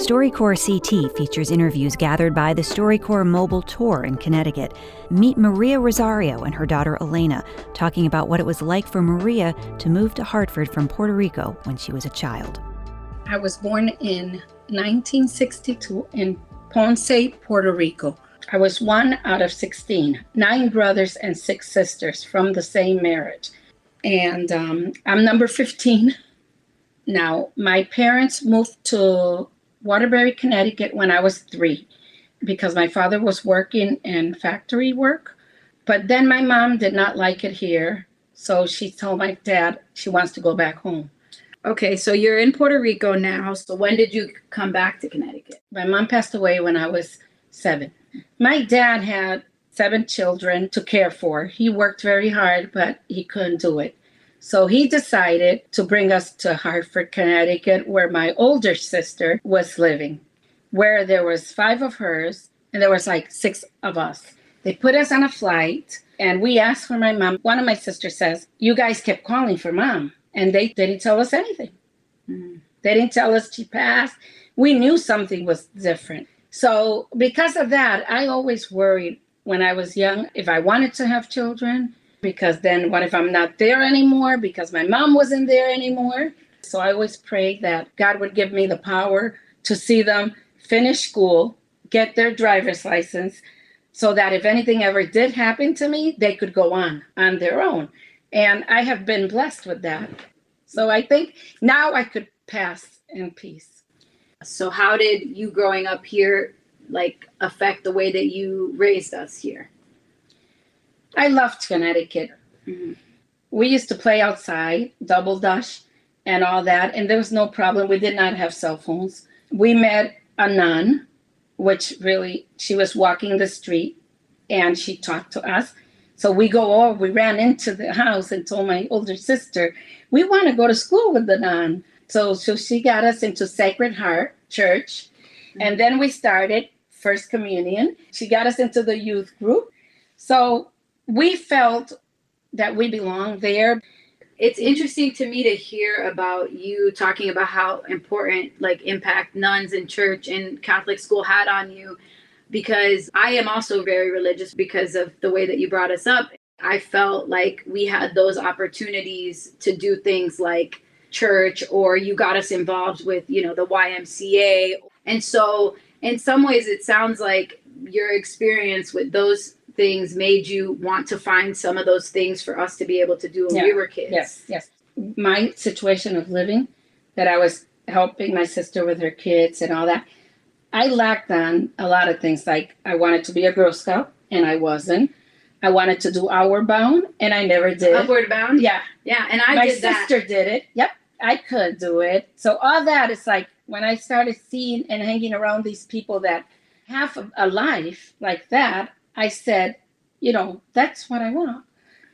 StoryCorps CT features interviews gathered by the StoryCorps Mobile Tour in Connecticut. Meet Maria Rosario and her daughter Elena talking about what it was like for Maria to move to Hartford from Puerto Rico when she was a child. I was born in 1962 in Ponce, Puerto Rico. I was one out of 16, nine brothers and six sisters from the same marriage. And um, I'm number 15. Now, my parents moved to Waterbury, Connecticut when I was three because my father was working in factory work. But then my mom did not like it here. So she told my dad she wants to go back home. Okay, so you're in Puerto Rico now. So when did you come back to Connecticut? My mom passed away when I was seven. My dad had seven children to care for. He worked very hard, but he couldn't do it. So he decided to bring us to Hartford, Connecticut, where my older sister was living, where there was five of hers and there was like six of us. They put us on a flight and we asked for my mom. One of my sisters says, You guys kept calling for mom. And they didn't tell us anything. Mm-hmm. They didn't tell us she passed. We knew something was different. So, because of that, I always worried when I was young if I wanted to have children, because then what if I'm not there anymore because my mom wasn't there anymore? So I always prayed that God would give me the power to see them finish school, get their driver's license, so that if anything ever did happen to me, they could go on on their own. And I have been blessed with that. So I think now I could pass in peace. So how did you growing up here like affect the way that you raised us here? I loved Connecticut. Mm-hmm. We used to play outside, double Dutch, and all that, and there was no problem. We did not have cell phones. We met a nun, which really, she was walking the street and she talked to us. So we go over, we ran into the house and told my older sister, we want to go to school with the nun. So, so she got us into Sacred Heart Church. Mm-hmm. And then we started First Communion. She got us into the youth group. So we felt that we belonged there. It's interesting to me to hear about you talking about how important like impact nuns in church and Catholic school had on you because I am also very religious because of the way that you brought us up. I felt like we had those opportunities to do things like church or you got us involved with, you know, the YMCA. And so in some ways it sounds like your experience with those things made you want to find some of those things for us to be able to do when yeah. we were kids. Yes, yes. My situation of living that I was helping my sister with her kids and all that, I lacked on a lot of things. Like I wanted to be a Girl Scout and I wasn't. I wanted to do Outward Bound and I never did. Outward Bound? Yeah. Yeah. And I my did sister did it. Yep. I could do it. So all that is like when I started seeing and hanging around these people that have a life like that, I said, you know, that's what I want.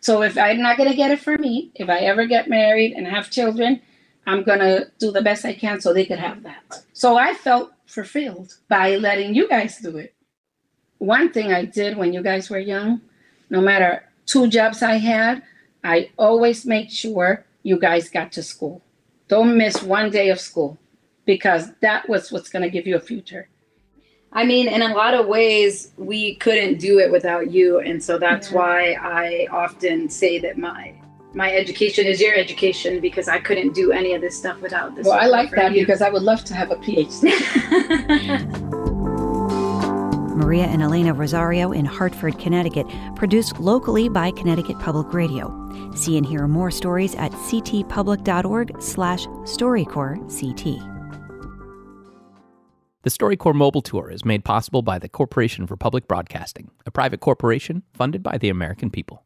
So if I'm not going to get it for me, if I ever get married and have children, I'm going to do the best I can so they could have that. So I felt fulfilled by letting you guys do it. One thing I did when you guys were young, no matter two jobs I had, I always made sure you guys got to school. Don't miss one day of school because that was what's going to give you a future. I mean, in a lot of ways, we couldn't do it without you, and so that's yeah. why I often say that my my education is your education because I couldn't do any of this stuff without this. Well, I like that you. because I would love to have a PhD. Maria and Elena Rosario in Hartford, Connecticut, produced locally by Connecticut Public Radio. See and hear more stories at ctpublic.org slash StoryCorps the StoryCorps Mobile Tour is made possible by the Corporation for Public Broadcasting, a private corporation funded by the American people.